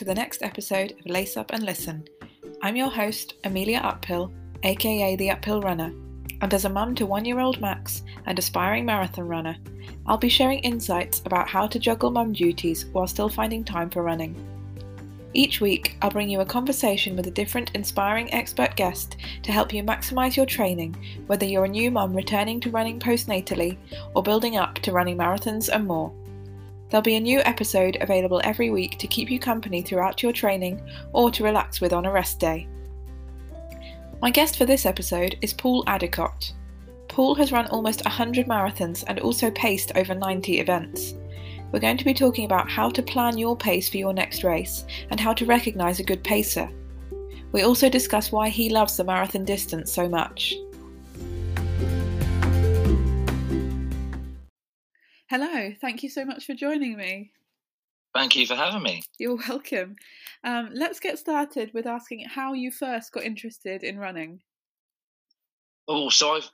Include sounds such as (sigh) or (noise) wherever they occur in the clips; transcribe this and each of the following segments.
to the next episode of Lace Up and Listen. I'm your host, Amelia Uphill, aka the Uphill Runner, and as a mum to one year old Max and aspiring marathon runner, I'll be sharing insights about how to juggle mum duties while still finding time for running. Each week, I'll bring you a conversation with a different inspiring expert guest to help you maximise your training, whether you're a new mum returning to running postnatally or building up to running marathons and more. There'll be a new episode available every week to keep you company throughout your training or to relax with on a rest day. My guest for this episode is Paul Addicott. Paul has run almost 100 marathons and also paced over 90 events. We're going to be talking about how to plan your pace for your next race and how to recognise a good pacer. We also discuss why he loves the marathon distance so much. Hello, thank you so much for joining me. Thank you for having me. You're welcome. Um, let's get started with asking how you first got interested in running. Oh, so I've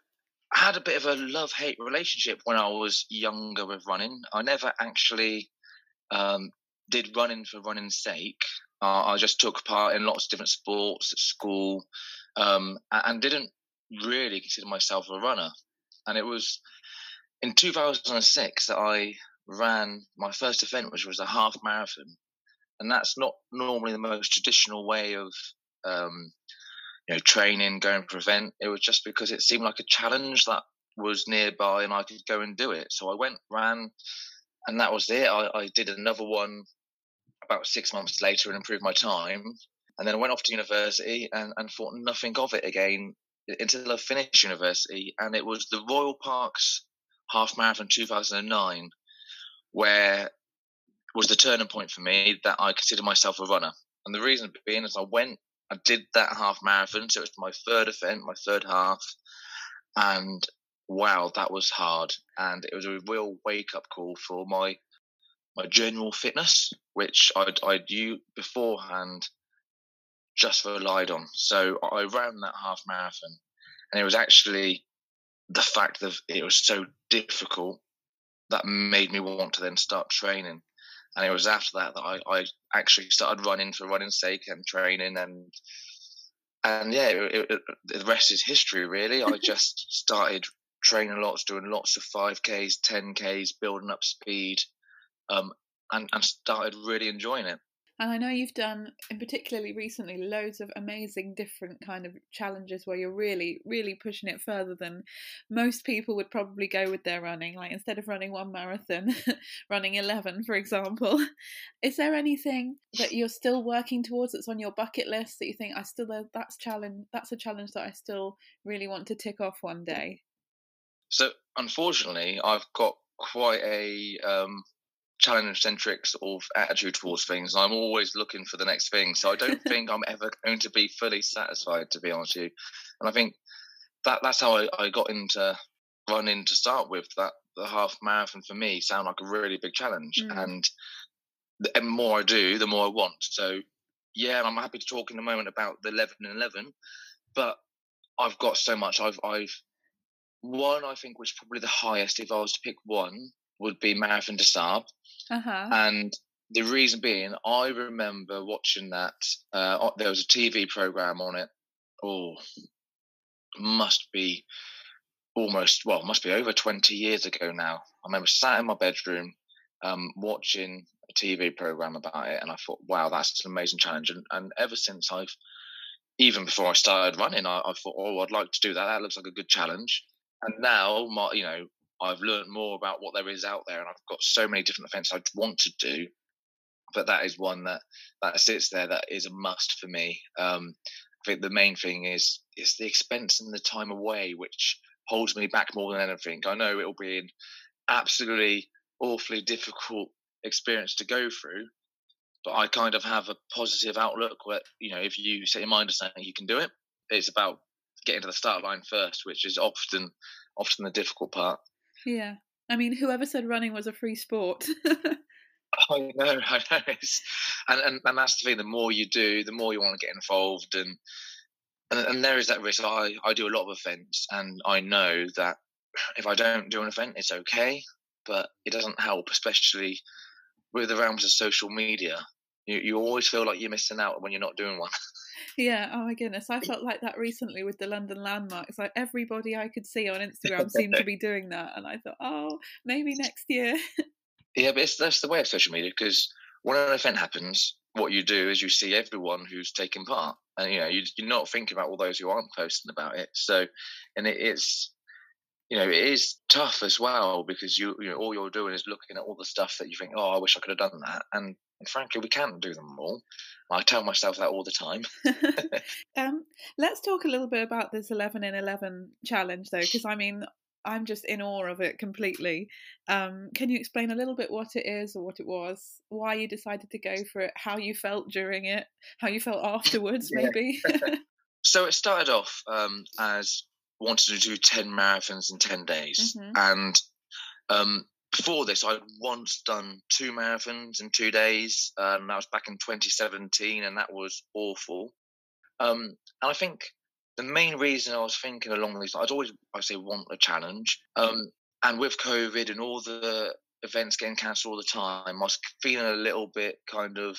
had a bit of a love hate relationship when I was younger with running. I never actually um, did running for running's sake. Uh, I just took part in lots of different sports at school um, and didn't really consider myself a runner. And it was in 2006 that I ran my first event, which was a half marathon, and that's not normally the most traditional way of um, you know training, going for event. It was just because it seemed like a challenge that was nearby and I could go and do it. So I went, ran, and that was it. I, I did another one about six months later and improved my time. And then I went off to university and, and thought nothing of it again until I finished university. And it was the Royal Parks half marathon 2009, where was the turning point for me that I consider myself a runner. And the reason being is I went, I did that half marathon, so it was my third event, my third half, and wow, that was hard. And it was a real wake up call for my my general fitness, which I'd I'd you beforehand just relied on. So I ran that half marathon, and it was actually the fact that it was so difficult that made me want to then start training. And it was after that that I, I actually started running for running's sake and training and and yeah, it, it, the rest is history. Really, I (laughs) just started training lots, doing lots of five ks, ten ks, building up speed, um, and and started really enjoying it. And I know you've done, and particularly recently, loads of amazing different kind of challenges where you're really, really pushing it further than most people would probably go with their running. Like instead of running one marathon, (laughs) running 11, for example. (laughs) Is there anything that you're still working towards that's on your bucket list that you think I still, that's challenge, that's a challenge that I still really want to tick off one day? So unfortunately, I've got quite a um, challenge centric sort of attitude towards things. I'm always looking for the next thing. So I don't (laughs) think I'm ever going to be fully satisfied, to be honest with you. And I think that that's how I, I got into running to start with. That the half marathon for me sound like a really big challenge. Mm. And the more I do, the more I want. So yeah, I'm happy to talk in a moment about the 11 and 11, but I've got so much. I've I've one I think was probably the highest if I was to pick one would be Marathon des Sables. Uh-huh. And the reason being, I remember watching that. Uh, there was a TV program on it. Oh, must be almost well, must be over twenty years ago now. I remember sat in my bedroom um, watching a TV program about it, and I thought, wow, that's an amazing challenge. And, and ever since I've, even before I started running, I, I, thought, oh, I'd like to do that. That looks like a good challenge. And now, my, you know, I've learned more about what there is out there, and I've got so many different events I want to do. But that is one that that sits there that is a must for me. Um, I think the main thing is is the expense and the time away, which holds me back more than anything. I know it'll be an absolutely awfully difficult experience to go through, but I kind of have a positive outlook. Where you know, if you set your mind to something, you can do it. It's about getting to the start line first, which is often often the difficult part. Yeah. I mean, whoever said running was a free sport? (laughs) (laughs) I know, (laughs) I know. and, and and that's the thing. The more you do, the more you want to get involved, and and, and there is that risk. I I do a lot of events, and I know that if I don't do an event, it's okay, but it doesn't help, especially with the realms of social media. You, you always feel like you're missing out when you're not doing one. (laughs) Yeah, oh my goodness. I felt like that recently with the London landmarks. Like everybody I could see on Instagram seemed to (laughs) be doing that. And I thought, oh, maybe next year. (laughs) yeah, but it's, that's the way of social media because when an event happens, what you do is you see everyone who's taking part. And, you know, you, you're not thinking about all those who aren't posting about it. So, and it is, you know, it is tough as well because you, you know, all you're doing is looking at all the stuff that you think, oh, I wish I could have done that. And and frankly, we can't do them all. I tell myself that all the time. (laughs) um, let's talk a little bit about this 11 in 11 challenge, though, because I mean, I'm just in awe of it completely. Um, can you explain a little bit what it is or what it was, why you decided to go for it, how you felt during it, how you felt afterwards, maybe? (laughs) (laughs) so it started off um, as wanted to do 10 marathons in 10 days. Mm-hmm. And um, before this, I'd once done two marathons in two days. Um, that was back in 2017, and that was awful. Um, and I think the main reason I was thinking along these, lines, I'd always, I say, want a challenge. Um, and with COVID and all the events getting cancelled all the time, I was feeling a little bit kind of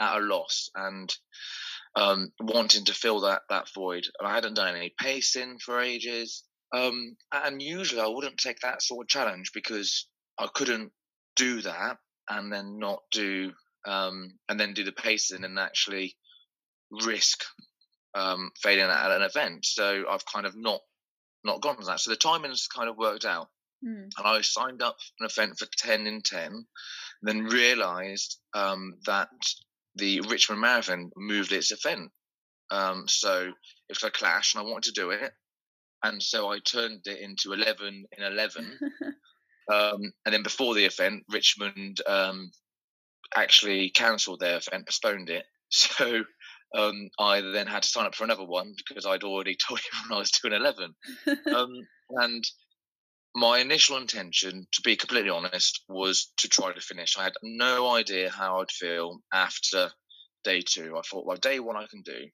at a loss and um, wanting to fill that that void. And I hadn't done any pacing for ages. Um, and usually I wouldn't take that sort of challenge because I couldn't do that and then not do um, and then do the pacing and actually risk um, failing at an event. So I've kind of not not gone to that. So the timing has kind of worked out. Mm. And I signed up for an event for 10 in 10, then realized um, that the Richmond Marathon moved its event. Um, so it was a clash, and I wanted to do it. And so I turned it into 11 in 11. (laughs) Um, and then before the event, Richmond um, actually cancelled their event, postponed it. (laughs) So um, I then had to sign up for another one because I'd already (laughs) told everyone I was doing 11. Um, and my initial intention, to be completely honest, was to try to finish. I had no idea how I'd feel after day two. I thought, well, day one I can do.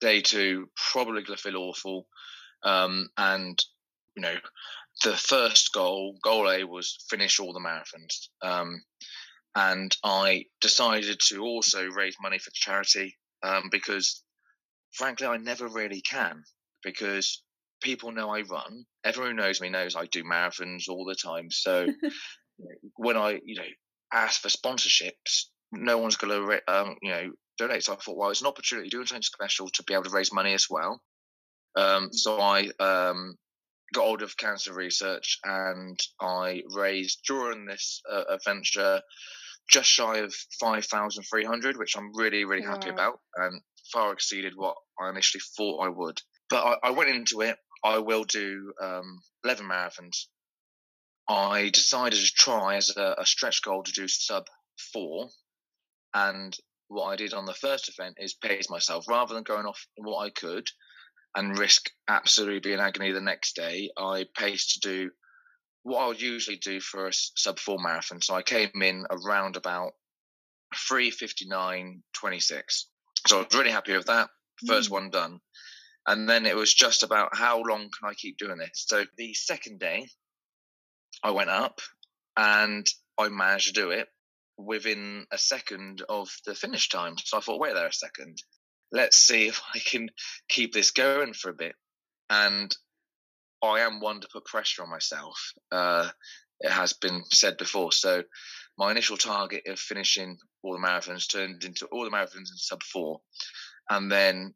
Day two, probably going to feel awful. Um, and, you know, the first goal, goal A, was finish all the marathons. Um, and I decided to also raise money for charity um, because, frankly, I never really can because people know I run. Everyone who knows me knows I do marathons all the time. So (laughs) when I, you know, ask for sponsorships, no one's going to, um, you know, donate. So I thought, well, it's an opportunity doing something special to be able to raise money as well. Um, so I um, got hold of cancer research and I raised during this uh, adventure just shy of 5,300, which I'm really, really wow. happy about and far exceeded what I initially thought I would. But I, I went into it, I will do um, 11 marathons. I decided to try as a, a stretch goal to do sub four. And what I did on the first event is pace myself rather than going off what I could and risk absolutely being agony the next day, I paced to do what I would usually do for a sub four marathon. So I came in around about 359.26. So I was really happy with that. First mm. one done. And then it was just about how long can I keep doing this? So the second day, I went up and I managed to do it within a second of the finish time. So I thought, wait there a second let's see if I can keep this going for a bit. And I am one to put pressure on myself. Uh, it has been said before. So my initial target of finishing all the marathons turned into all the marathons in sub four, and then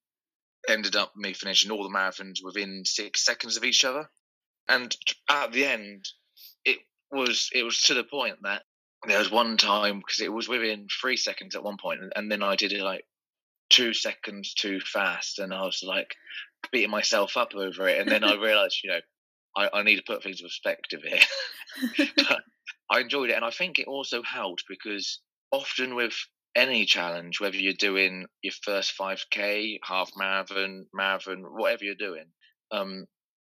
ended up me finishing all the marathons within six seconds of each other. And at the end, it was it was to the point that there was one time because it was within three seconds at one point, and, and then I did it like two seconds too fast, and I was like beating myself up over it. And then I (laughs) realised, you know, I, I, need to put things in perspective here. (laughs) (laughs) but I enjoyed it, and I think it also helped because often with any challenge, whether you're doing your first 5k, half marathon, marathon, whatever you're doing, um,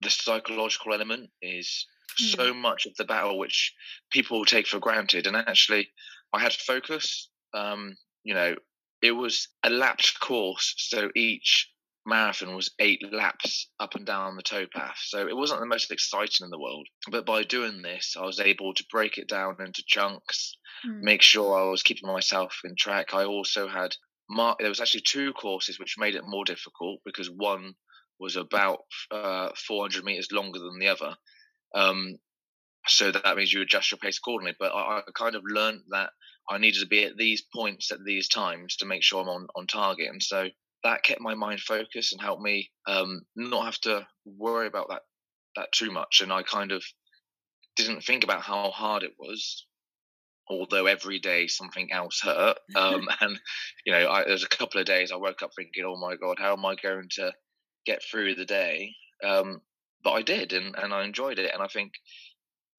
the psychological element is mm. so much of the battle which people take for granted. And actually, I had focus. Um, you know, it was a lapped course, so each marathon was eight laps up and down the towpath. So it wasn't the most exciting in the world. But by doing this, I was able to break it down into chunks, mm. make sure I was keeping myself in track. I also had mar- there was actually two courses which made it more difficult because one was about uh, 400 meters longer than the other. Um, so that means you adjust your pace accordingly. But I, I, kind of learned that I needed to be at these points at these times to make sure I'm on, on target. And so that kept my mind focused and helped me um, not have to worry about that that too much. And I kind of didn't think about how hard it was, although every day something else hurt. (laughs) Um, and you know, I, there's a couple of days I woke up thinking, "Oh my god, how am I going to get through the day?" Um, but I did, and and I enjoyed it. And I think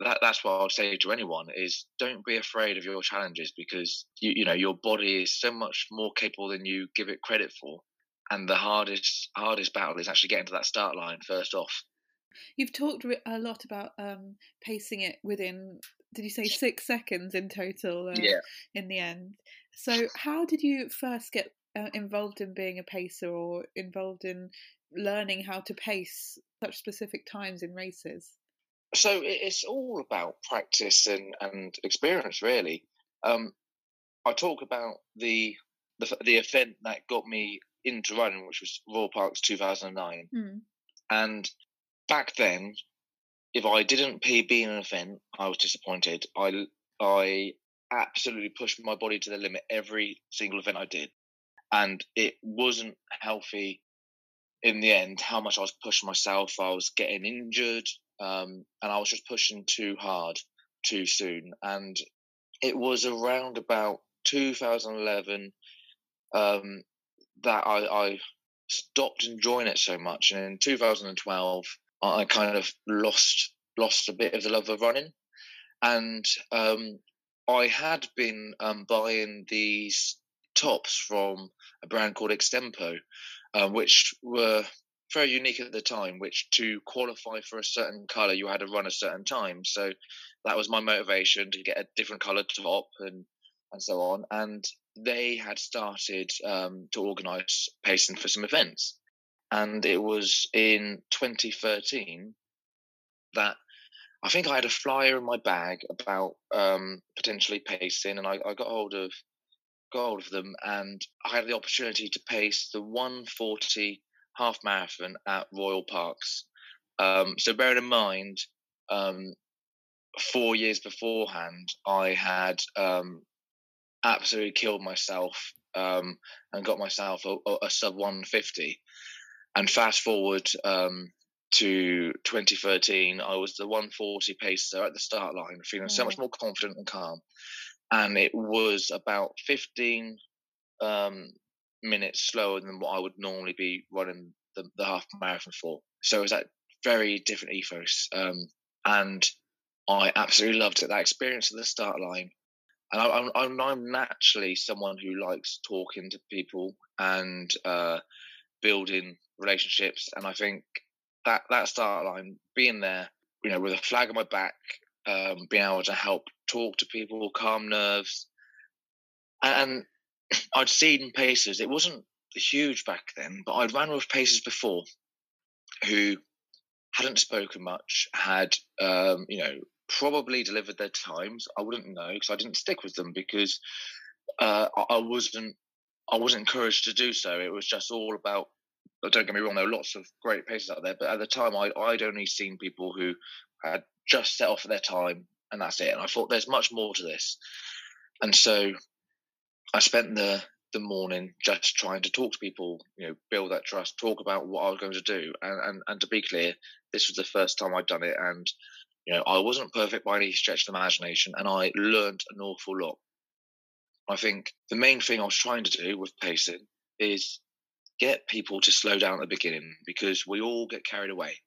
that that's what I'd say to anyone is don't be afraid of your challenges because you you know your body is so much more capable than you give it credit for and the hardest hardest battle is actually getting to that start line first off. You've talked a lot about um, pacing it within. Did you say six seconds in total? Uh, yeah. In the end, so how did you first get uh, involved in being a pacer or involved in learning how to pace such specific times in races? So it's all about practice and, and experience, really. Um, I talk about the, the the event that got me into running, which was Royal Parks 2009. Mm. And back then, if I didn't PB in an event, I was disappointed. I I absolutely pushed my body to the limit every single event I did, and it wasn't healthy. In the end, how much I was pushing myself, I was getting injured, um, and I was just pushing too hard, too soon. And it was around about 2011 um, that I, I stopped enjoying it so much. And in 2012, I kind of lost lost a bit of the love of running, and um, I had been um, buying these tops from a brand called Extempo, uh, which were very unique at the time. Which to qualify for a certain color, you had to run a certain time. So that was my motivation to get a different color top and and so on. And they had started um, to organise pacing for some events. And it was in 2013 that I think I had a flyer in my bag about um, potentially pacing, and I, I, got hold of got hold of them, and I had the opportunity to pace the 140 half marathon at Royal Parks. Um, so bearing in mind, um, four years beforehand, I had um, absolutely killed myself um, and got myself a, a, sub 150. And fast forward um, to 2013, I was the 140 pacer at the start line, feeling so much more confident and calm. And it was about 15 um, minutes slower than what I would normally be running the, the half marathon for. So it was that very different ethos. Um, and I absolutely loved it. That experience at the start line and I, I'm, I'm naturally someone who likes talking to people and uh, building relationships, and I think that that start line, being there, you know, with a flag on my back, um, being able to help talk to people, calm nerves, and I'd seen pacers. It wasn't huge back then, but I'd ran with pacers before who hadn't spoken much, had um, you know probably delivered their times. I wouldn't know because I didn't stick with them because uh, I wasn't I wasn't encouraged to do so. It was just all about. Don't get me wrong. There were lots of great paces out there, but at the time, I, I'd only seen people who had just set off their time, and that's it. And I thought there's much more to this, and so I spent the the morning just trying to talk to people, you know, build that trust, talk about what I was going to do, and and, and to be clear, this was the first time I'd done it, and you know, I wasn't perfect by any stretch of the imagination, and I learned an awful lot. I think the main thing I was trying to do with pacing is get people to slow down at the beginning because we all get carried away.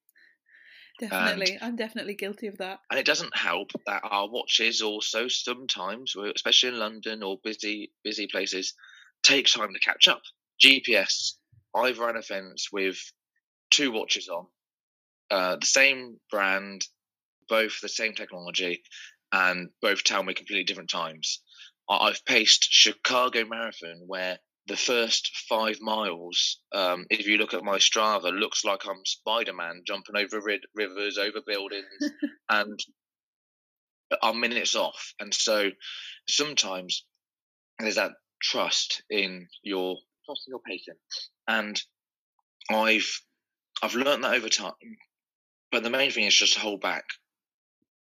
Definitely, and, I'm definitely guilty of that. And it doesn't help that our watches also sometimes, especially in London or busy busy places, take time to catch up. GPS, I've run a fence with two watches on, uh, the same brand, both the same technology and both tell me completely different times. I've paced Chicago Marathon where the first five miles, um, if you look at my Strava, looks like I'm Spider Man jumping over rivers, over buildings, (laughs) and I'm minutes off. And so sometimes there's that trust in your trust in your patient, and I've I've learned that over time. But the main thing is just to hold back.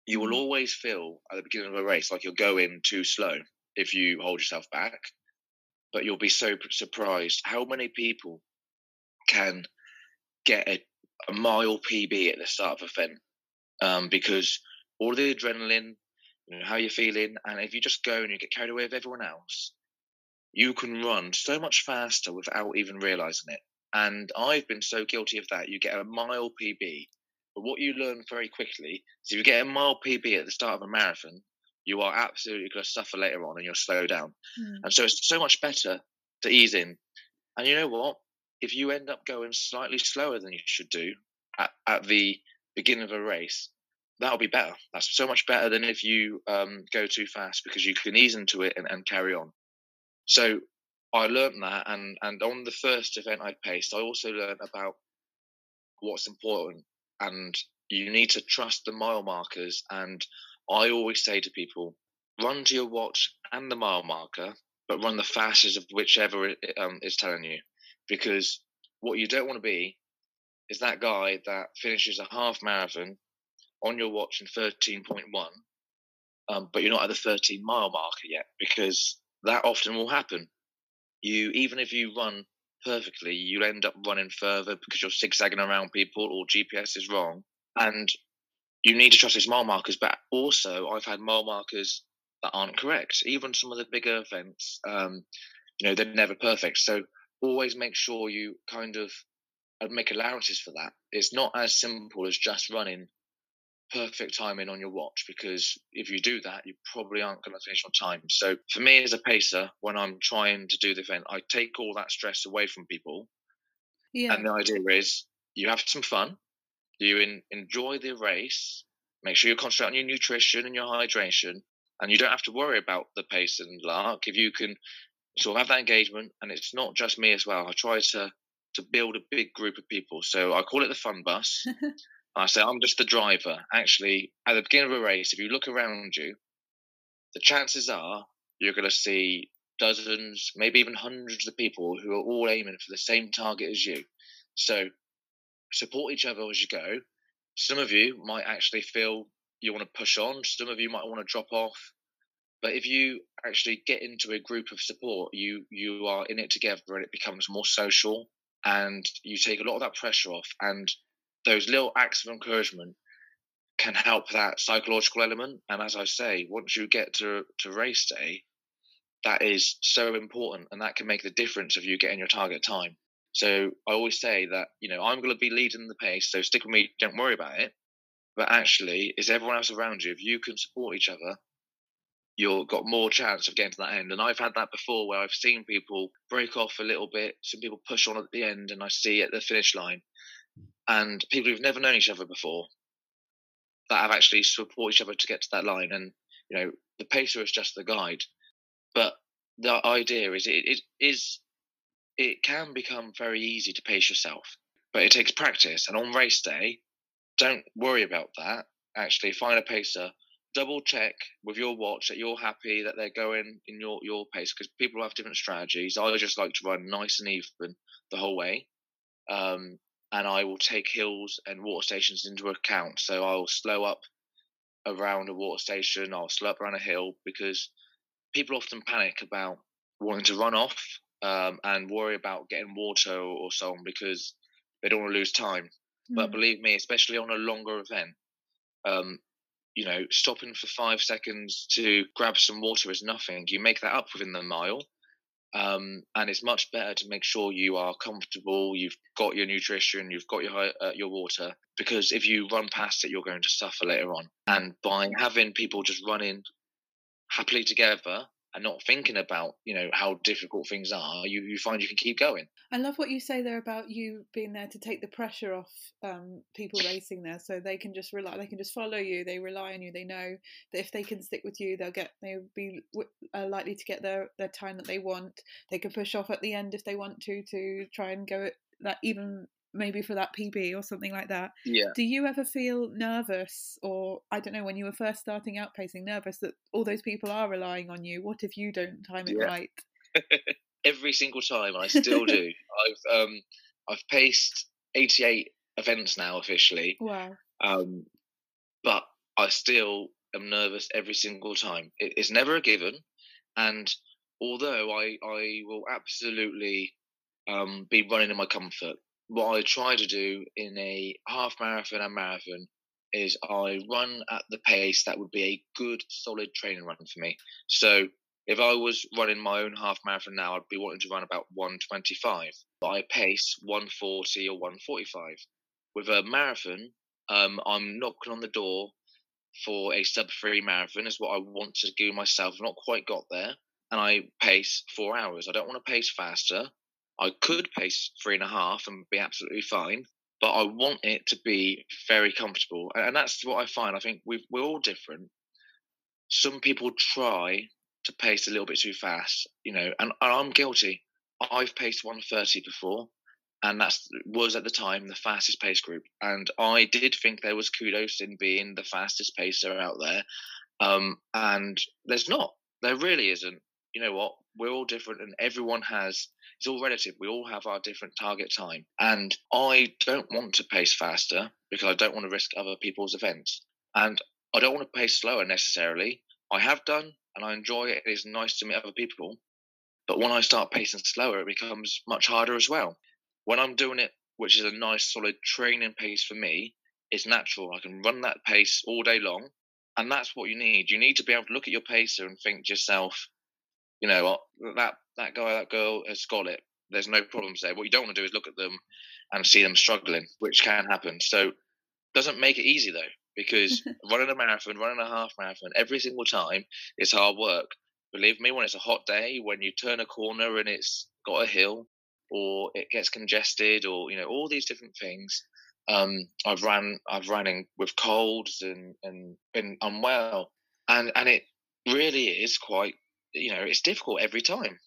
You will mm. always feel at the beginning of a race like you're going too slow if you hold yourself back but you'll be so surprised how many people can get a, a mile PB at the start of a event um, because all the adrenaline, you know, how you're feeling, and if you just go and you get carried away with everyone else, you can run so much faster without even realizing it. And I've been so guilty of that. You get a mile PB, but what you learn very quickly is if you get a mile PB at the start of a marathon, you are absolutely going to suffer later on and you'll slow down. Mm. And so it's so much better to ease in. And you know what? If you end up going slightly slower than you should do at, at the beginning of a race, that'll be better. That's so much better than if you um, go too fast because you can ease into it and, and carry on. So I learned that, and, and on the first event I paced, I also learned about what's important, and you need to trust the mile markers and I always say to people, run to your watch and the mile marker, but run the fastest of whichever it um, is telling you. Because what you don't want to be is that guy that finishes a half marathon on your watch in 13.1, um, but you're not at the 13 mile marker yet, because that often will happen. You even if you run perfectly, you'll end up running further because you're zigzagging around people or GPS is wrong. And you need to trust these mile markers, but also I've had mile markers that aren't correct. Even some of the bigger events, um, you know, they're never perfect. So always make sure you kind of uh, make allowances for that. It's not as simple as just running perfect timing on your watch because if you do that, you probably aren't going to finish on time. So for me as a pacer, when I'm trying to do the event, I take all that stress away from people. Yeah. And the idea is you have some fun, you in, enjoy the race, make sure you concentrate on your nutrition and your hydration, and you don't have to worry about the pace and lark. If you can sort of have that engagement, and it's not just me as well. I try to to build a big group of people. So I call it the fun bus. (laughs) I say I'm just the driver. Actually, at the beginning of a race, if you look around you, the chances are you're going to see dozens, maybe even hundreds of people who are all aiming for the same target as you. So support each other as you go. Some of you might actually feel you want to push on, some of you might want to drop off. But if you actually get into a group of support, you you are in it together and it becomes more social and you take a lot of that pressure off and those little acts of encouragement can help that psychological element. And as I say, once you get to to race day, that is so important and that can make the difference of you getting your target time. So I always say that, you know, I'm going to be leading the pace, so stick with me, don't worry about it. But actually, is everyone else around you, if you can support each other, you've got more chance of getting to that end. And I've had that before where I've seen people break off a little bit, some people push on at the end, and I see at the finish line. And people who've never known each other before that have actually support each other to get to that line. And, you know, the pacer is just the guide. But the idea is it, it is it can become very easy to pace yourself, but it takes practice. And on race day, don't worry about that. Actually, find a pacer. Double check with your watch that you're happy that they're going in your, your pace because people have different strategies. I just like to run nice and even the whole way. Um, and I will take hills and water stations into account. So I'll slow up around a water station, I'll slow up around a hill because people often panic about wanting to run off um, and worry about getting water or, so on because they don't want to lose time. Mm. But believe me, especially on a longer event, um, you know, stopping for five seconds to grab some water is nothing. You make that up within the mile. Um, and it's much better to make sure you are comfortable. You've got your nutrition, you've got your uh, your water, because if you run past it, you're going to suffer later on. And by having people just running happily together and not thinking about you know how difficult things are, you, you find you can keep going. I love what you say there about you being there to take the pressure off um, people (laughs) racing there, so they can just rely, they can just follow you. They rely on you. They know that if they can stick with you, they'll get they'll be uh, likely to get their their time that they want. They can push off at the end if they want to to try and go at that even maybe for that PB or something like that. Yeah. Do you ever feel nervous, or I don't know, when you were first starting out pacing, nervous that all those people are relying on you? What if you don't time it yeah. right? (laughs) Every single time, I still do. (laughs) I've um, I've paced eighty eight events now officially. Wow. Um, but I still am nervous every single time. It, it's never a given, and although I I will absolutely um, be running in my comfort what I try to do in a half marathon and marathon is I run at the pace that would be a good, solid training run for me. So if I was running my own half marathon now, I'd be wanting to run about 125. But I pace 140 or 145. With a marathon, um, I'm knocking on the door for a sub three marathon, is what I want to do myself. I've not quite got there. And I pace four hours. I don't want to pace faster. I could pace three and a half and be absolutely fine, but I want it to be very comfortable. And that's what I find. I think we we're all different. Some people try to pace a little bit too fast, you know, and, and I'm guilty. I've paced 130 before, and that was at the time the fastest pace group. And I did think there was kudos in being the fastest pacer out there. Um, and there's not. There really isn't. You know what? We're all different, and everyone has it's all relative. We all have our different target time. And I don't want to pace faster because I don't want to risk other people's events. And I don't want to pace slower necessarily. I have done and I enjoy it. It is nice to meet other people. But when I start pacing slower, it becomes much harder as well. When I'm doing it, which is a nice solid training pace for me, it's natural. I can run that pace all day long. And that's what you need. You need to be able to look at your pacer and think to yourself, you know, what, that that guy, that girl has got it. There's no problems there. What you don't want to do is look at them and see them struggling, which can happen. So, doesn't make it easy though, because (laughs) running a marathon, running a half marathon, every single time is hard work. Believe me, when it's a hot day, when you turn a corner and it's got a hill, or it gets congested, or you know all these different things. Um, I've ran, I've running with colds and and been unwell, and and it really is quite you know, it's difficult every time.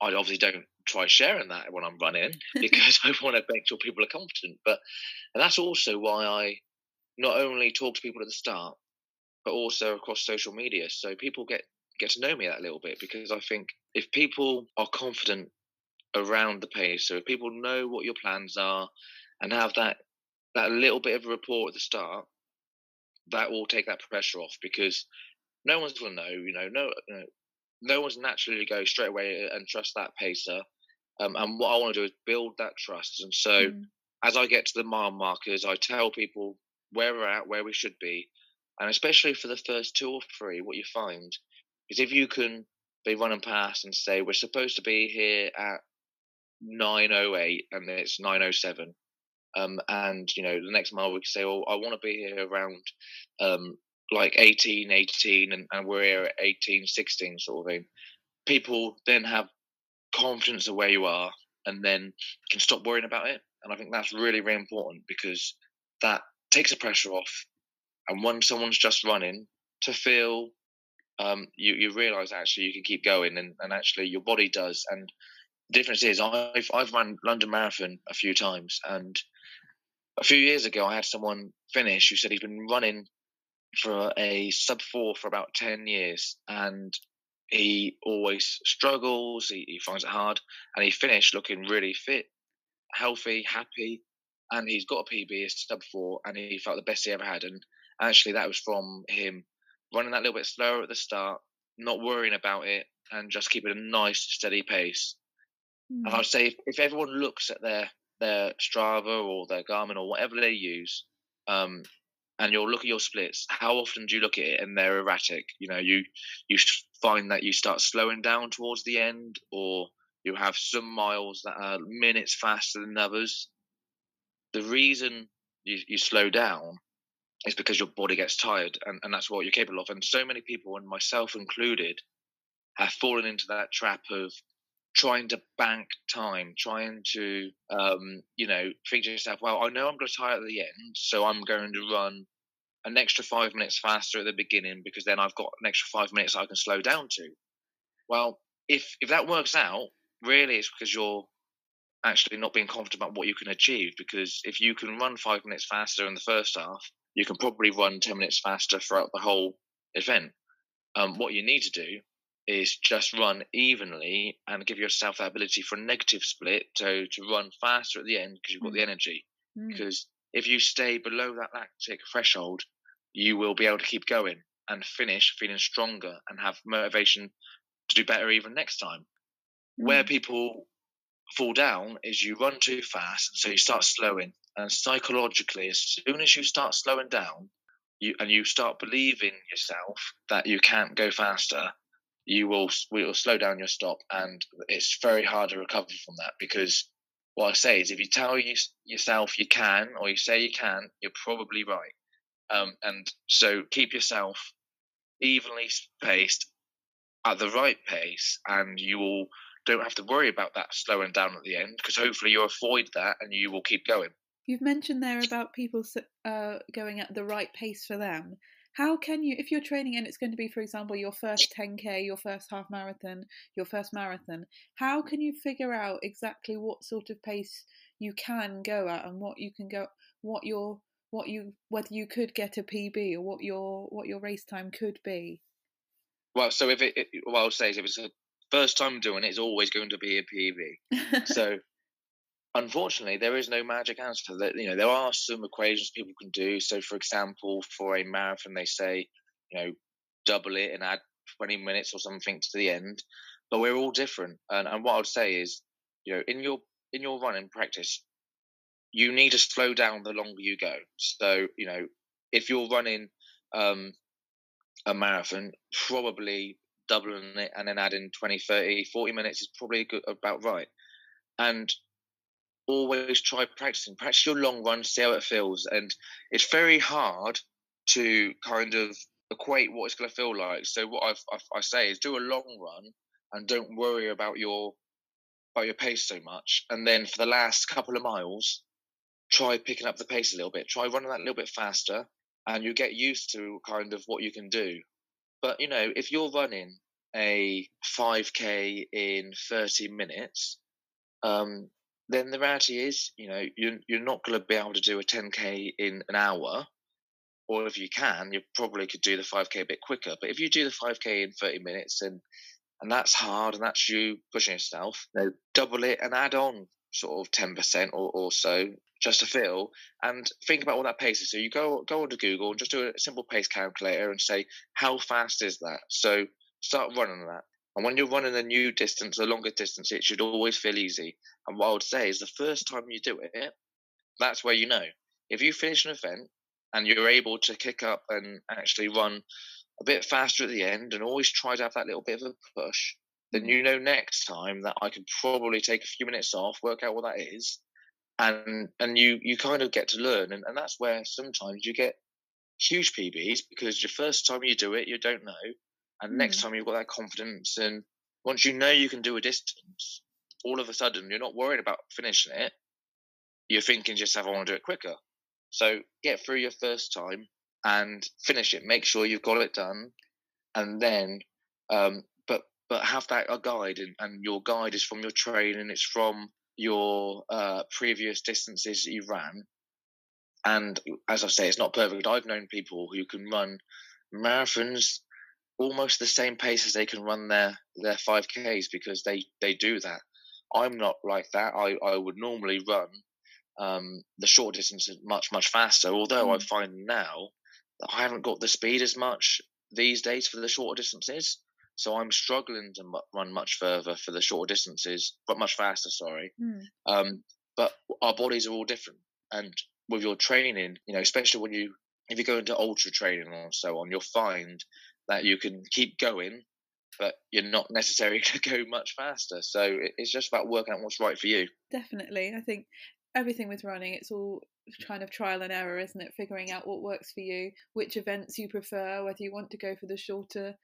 I obviously don't try sharing that when I'm running (laughs) because I want to make sure people are confident. But and that's also why I not only talk to people at the start, but also across social media, so people get get to know me that little bit. Because I think if people are confident around the pace, so if people know what your plans are and have that that little bit of a rapport at the start, that will take that pressure off because no one's going to know. You know, no, you know, no one's naturally to go straight away and trust that pacer. Um, and what I want to do is build that trust. And so mm. as I get to the mile markers, I tell people where we're at, where we should be. And especially for the first two or three, what you find is if you can be running past and say, we're supposed to be here at 9.08 and it's 9.07. Um, and, you know, the next mile we can say, oh, I want to be here around um, like 18, 18, and, and we're here at 18, 16 sort of thing, people then have confidence of where you are and then can stop worrying about it. And I think that's really, really important because that takes the pressure off. And when someone's just running, to feel um, you, you realize actually you can keep going and, and actually your body does. And the difference is I've, I've run London Marathon a few times and a few years ago I had someone finish who said he's been running for a sub four for about 10 years and he always struggles, he, he finds it hard, and he finished looking really fit, healthy, happy, and he's got a PB, a sub four, and he felt the best he ever had. And actually, that was from him running that little bit slower at the start, not worrying about it, and just keeping a nice, steady pace. Mm. And hmm. I'd say if, if, everyone looks at their their Strava or their Garmin or whatever they use, um, and you'll look at your splits. How often do you look at it and they're erratic? You know, you you find that you start slowing down towards the end, or you have some miles that are minutes faster than others. The reason you, you slow down is because your body gets tired, and, and that's what you're capable of. And so many people, and myself included, have fallen into that trap of trying to bank time, trying to, um, you know, think to yourself, well, I know I'm going to tire at the end, so I'm going to run an extra five minutes faster at the beginning because then I've got an extra five minutes I can slow down to. Well, if if that works out, really, it's because you're actually not being confident about what you can achieve. Because if you can run five minutes faster in the first half, you can probably run ten minutes faster throughout the whole event. Um, what you need to do is just run evenly and give yourself that ability for a negative split to, to run faster at the end because you've got mm. the energy. Mm. Because if you stay below that lactic threshold, you will be able to keep going and finish feeling stronger and have motivation to do better even next time. Mm. Where people fall down is you run too fast, so you start slowing. And psychologically, as soon as you start slowing down, you and you start believing yourself that you can't go faster, you will will slow down your stop, and it's very hard to recover from that because what I say is if you tell you, yourself you can or you say you can, you're probably right. Um, and so keep yourself evenly paced at the right pace, and you will don't have to worry about that slowing down at the end because hopefully you avoid that and you will keep going. You've mentioned there about people uh, going at the right pace for them how can you if you're training and it's going to be for example your first 10k your first half marathon your first marathon how can you figure out exactly what sort of pace you can go at and what you can go what your what you whether you could get a pb or what your what your race time could be? Well so if it, it what i'll say is if it's the first time doing it it's always going to be a pb (laughs) so unfortunately, there is no magic answer. That you know, there are some equations people can do. So, for example, for a marathon, they say, you know, double it and add 20 minutes or something to the end. But we're all different, and and what I'd say is, you know, in your in your running practice, you need to slow down the longer you go. So, you know, if you're running um, a marathon, probably doubling it and then adding 20, 30, 40 minutes is probably good, about right. And always try practicing. Practice your long run, see how it feels. And it's very hard to kind of equate what it's going to feel like. So what I've, I've, i say is do a long run and don't worry about your about your pace so much. And then for the last couple of miles, try picking up the pace a little bit. Try running that a little bit faster, and you get used to kind of what you can do. But you know, if you're running a 5k in 30 minutes, um, then the reality is, you know, you're, you're not going to be able to do a 10k in an hour. Or if you can, you probably could do the 5k a bit quicker. But if you do the 5k in 30 minutes and and that's hard and that's you pushing yourself, you know, double it and add on sort of 10% or, or so just to feel and think about what that pace is. So you go go onto Google and just do a simple pace calculator and say, how fast is that? So start running that. And when you're running a new distance, a longer distance, it should always feel easy. And what I would say is the first time you do it, that's where you know. If you finish an event and you're able to kick up and actually run a bit faster at the end and always try to have that little bit of a push, then mm. you know next time that I can probably take a few minutes off, work out what that is, and and you you kind of get to learn, and, and that's where sometimes you get huge PBs because your first time you do it, you don't know, and mm. next time you've got that confidence, and once you know you can do a distance, all of a sudden you're not worried about finishing it. You're thinking just have I want to do it quicker. So get through your first time and finish it. Make sure you've got it done, and then, um, but but have that a guide, and, and your guide is from your training. It's from your uh, previous distances that you ran. And as I say, it's not perfect. I've known people who can run marathons almost the same pace as they can run their their 5ks because they they do that. I'm not like that. I i would normally run um, the short distances much much faster although mm. i find now that i haven't got the speed as much these days for the shorter distances. So i'm struggling to run much further for the shorter distances but much faster sorry. Mm. um, but our bodies are all different. And with your training you know especially when you if you go into ultra training or so on you'll find that you can keep going, but you're not necessarily (laughs) going to go much faster. So it's just about working out what's right for you. Definitely. I think everything with running, it's all kind of trial and error, isn't it? Figuring out what works for you, which events you prefer, whether you want to go for the shorter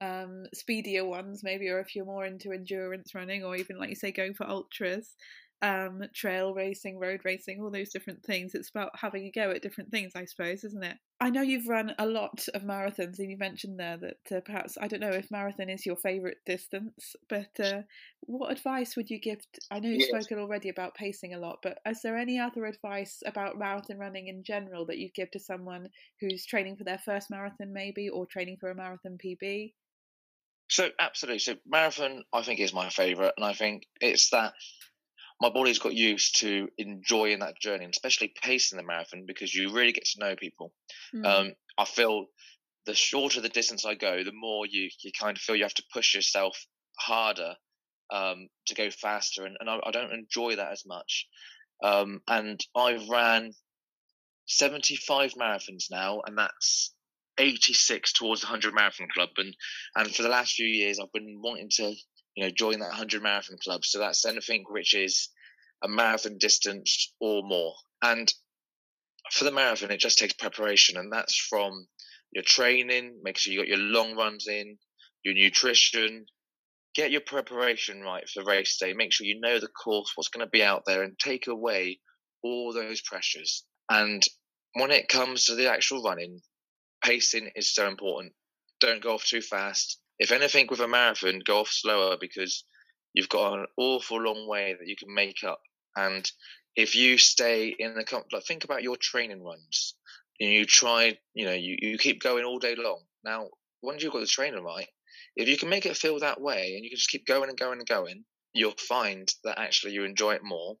um, speedier ones, maybe, or if you're more into endurance running, or even like you say, going for ultras, um, trail racing, road racing, all those different things. It's about having a go at different things, I suppose, isn't it? I know you've run a lot of marathons, and you mentioned there that uh, perhaps I don't know if marathon is your favourite distance, but uh, what advice would you give? To, I know you've yes. spoken already about pacing a lot, but is there any other advice about marathon running in general that you'd give to someone who's training for their first marathon, maybe, or training for a marathon PB? So absolutely. So marathon, I think, is my favourite, and I think it's that my body's got used to enjoying that journey, and especially pacing the marathon because you really get to know people. Mm. Um, I feel the shorter the distance I go, the more you you kind of feel you have to push yourself harder um, to go faster, and, and I, I, don't enjoy that as much. Um, and I've ran 75 marathons now, and that's 86 towards the 100 marathon club. And and for the last few years, I've been wanting to you know, join that 100 marathon club. So that's anything which is a marathon distance or more. And for the marathon, it just takes preparation, and that's from your training, make sure you got your long runs in, your nutrition, get your preparation right for race day, make sure you know the course, what's going to be out there, and take away all those pressures. And when it comes to the actual running, pacing is so important. Don't go off too fast if anything with a marathon, go off slower because you've got an awful long way that you can make up. And if you stay in the comfort, like, think about your training runs. And you try, you know, you, you keep going all day long. Now, once you've got the training right, if you can make it feel that way and you can just keep going and going and going, you'll find that actually you enjoy it more.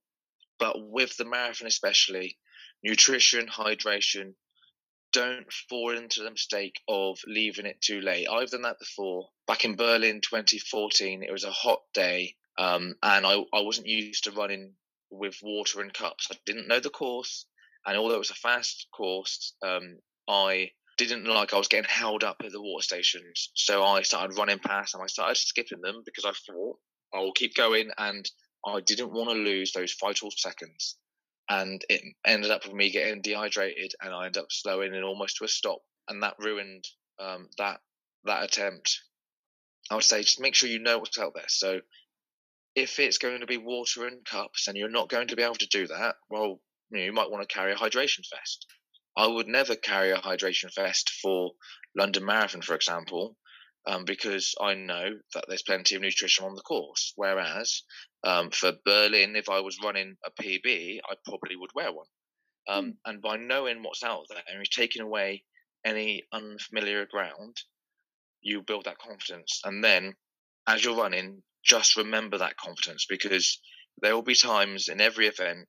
But with the marathon, especially, nutrition, hydration, don't fall into the mistake of leaving it too late. I've done that before. Back in Berlin 2014, it was a hot day, um, and I, I wasn't used to running with water and cups. I didn't know the course, and although it was a fast course, um, I didn't like I was getting held up at the water stations. So I started running past and I started skipping them because I thought I'll keep going and I didn't want to lose those vital seconds and it ended up with me getting dehydrated and I ended up slowing in almost to a stop and that ruined um, that that attempt. I would say just make sure you know what's out there. So if it's going to be water and cups and you're not going to be able to do that, well, you, know, you might want to carry a hydration vest. I would never carry a hydration vest for London Marathon, for example, um, because I know that there's plenty of nutrition on the course. Whereas um, for Berlin, if I was running a PB, I probably would wear one. Um, mm. And by knowing what's out there and taking away any unfamiliar ground, you build that confidence. And then as you're running, just remember that confidence because there will be times in every event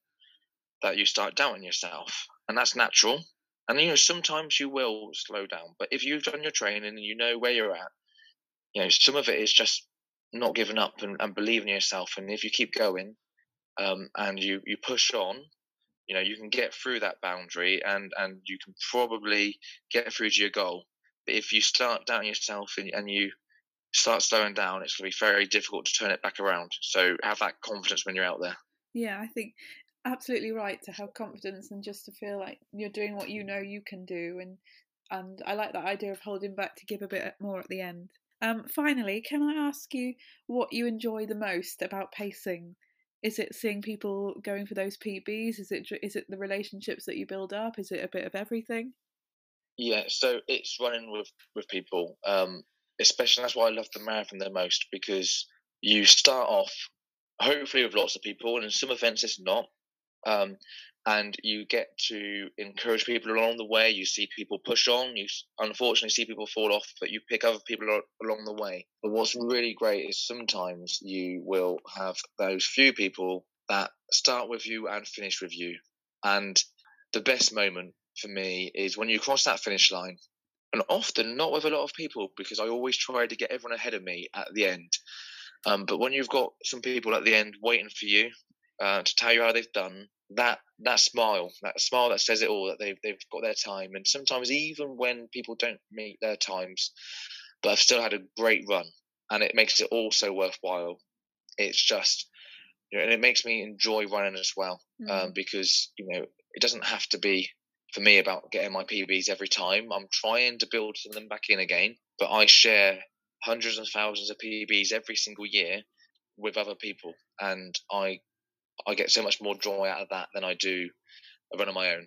that you start doubting yourself. And that's natural. And you know, sometimes you will slow down. But if you've done your training and you know where you're at, you know, some of it is just not giving up and, and believing in yourself. And if you keep going um, and you, you push on, you know, you can get through that boundary and, and you can probably get through to your goal. But if you start doubting yourself and, and you start slowing down, it's going to be very difficult to turn it back around. So have that confidence when you're out there. Yeah, I think absolutely right to have confidence and just to feel like you're doing what you know you can do and and I like that idea of holding back to give a bit more at the end. Um, finally, can I ask you what you enjoy the most about pacing? Is it seeing people going for those PBs? Is it is it the relationships that you build up? Is it a bit of everything? Yeah, so it's running with with people. Um, especially that's why I love the marathon the most because you start off hopefully with lots of people, and in some events it's not. Um, and you get to encourage people along the way. You see people push on. You unfortunately see people fall off, but you pick other people along the way. But what's really great is sometimes you will have those few people that start with you and finish with you. And the best moment for me is when you cross that finish line, and often not with a lot of people because I always try to get everyone ahead of me at the end. Um, but when you've got some people at the end waiting for you uh, to tell you how they've done, that that smile, that smile that says it all, that they've they've got their time, and sometimes even when people don't meet their times, but I've still had a great run, and it makes it all so worthwhile. It's just, you know, and it makes me enjoy running as well, mm. um, because you know it doesn't have to be for me about getting my PBs every time. I'm trying to build them back in again, but I share hundreds and thousands of PBs every single year with other people, and I I get so much more joy out of that than I do a run on my own.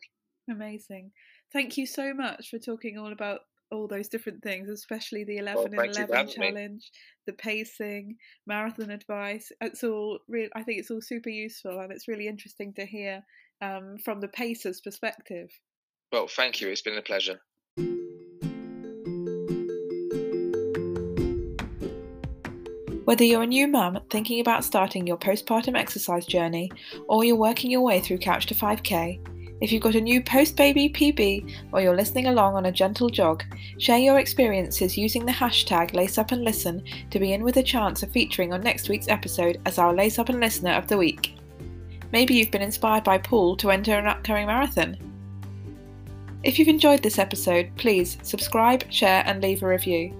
Amazing. Thank you so much for talking all about all those different things, especially the 11 well, and 11 challenge, the pacing, marathon advice. It's all real. I think it's all super useful and it's really interesting to hear um, from the pacer's perspective. Well, thank you. It's been a pleasure. Whether you're a new mum thinking about starting your postpartum exercise journey or you're working your way through Couch to 5K, if you've got a new post baby PB or you're listening along on a gentle jog, share your experiences using the hashtag Lace Up and Listen to be in with a chance of featuring on next week's episode as our Lace Up and Listener of the Week. Maybe you've been inspired by Paul to enter an upcoming marathon. If you've enjoyed this episode, please subscribe, share, and leave a review.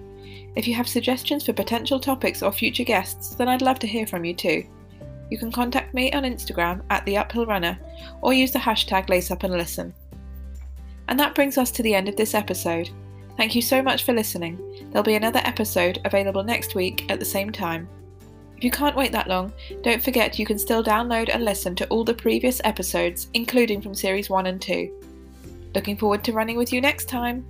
If you have suggestions for potential topics or future guests, then I'd love to hear from you too. You can contact me on Instagram at the Uphill Runner or use the hashtag LaceUpAndListen. And that brings us to the end of this episode. Thank you so much for listening. There'll be another episode available next week at the same time. If you can't wait that long, don't forget you can still download and listen to all the previous episodes, including from Series 1 and 2. Looking forward to running with you next time!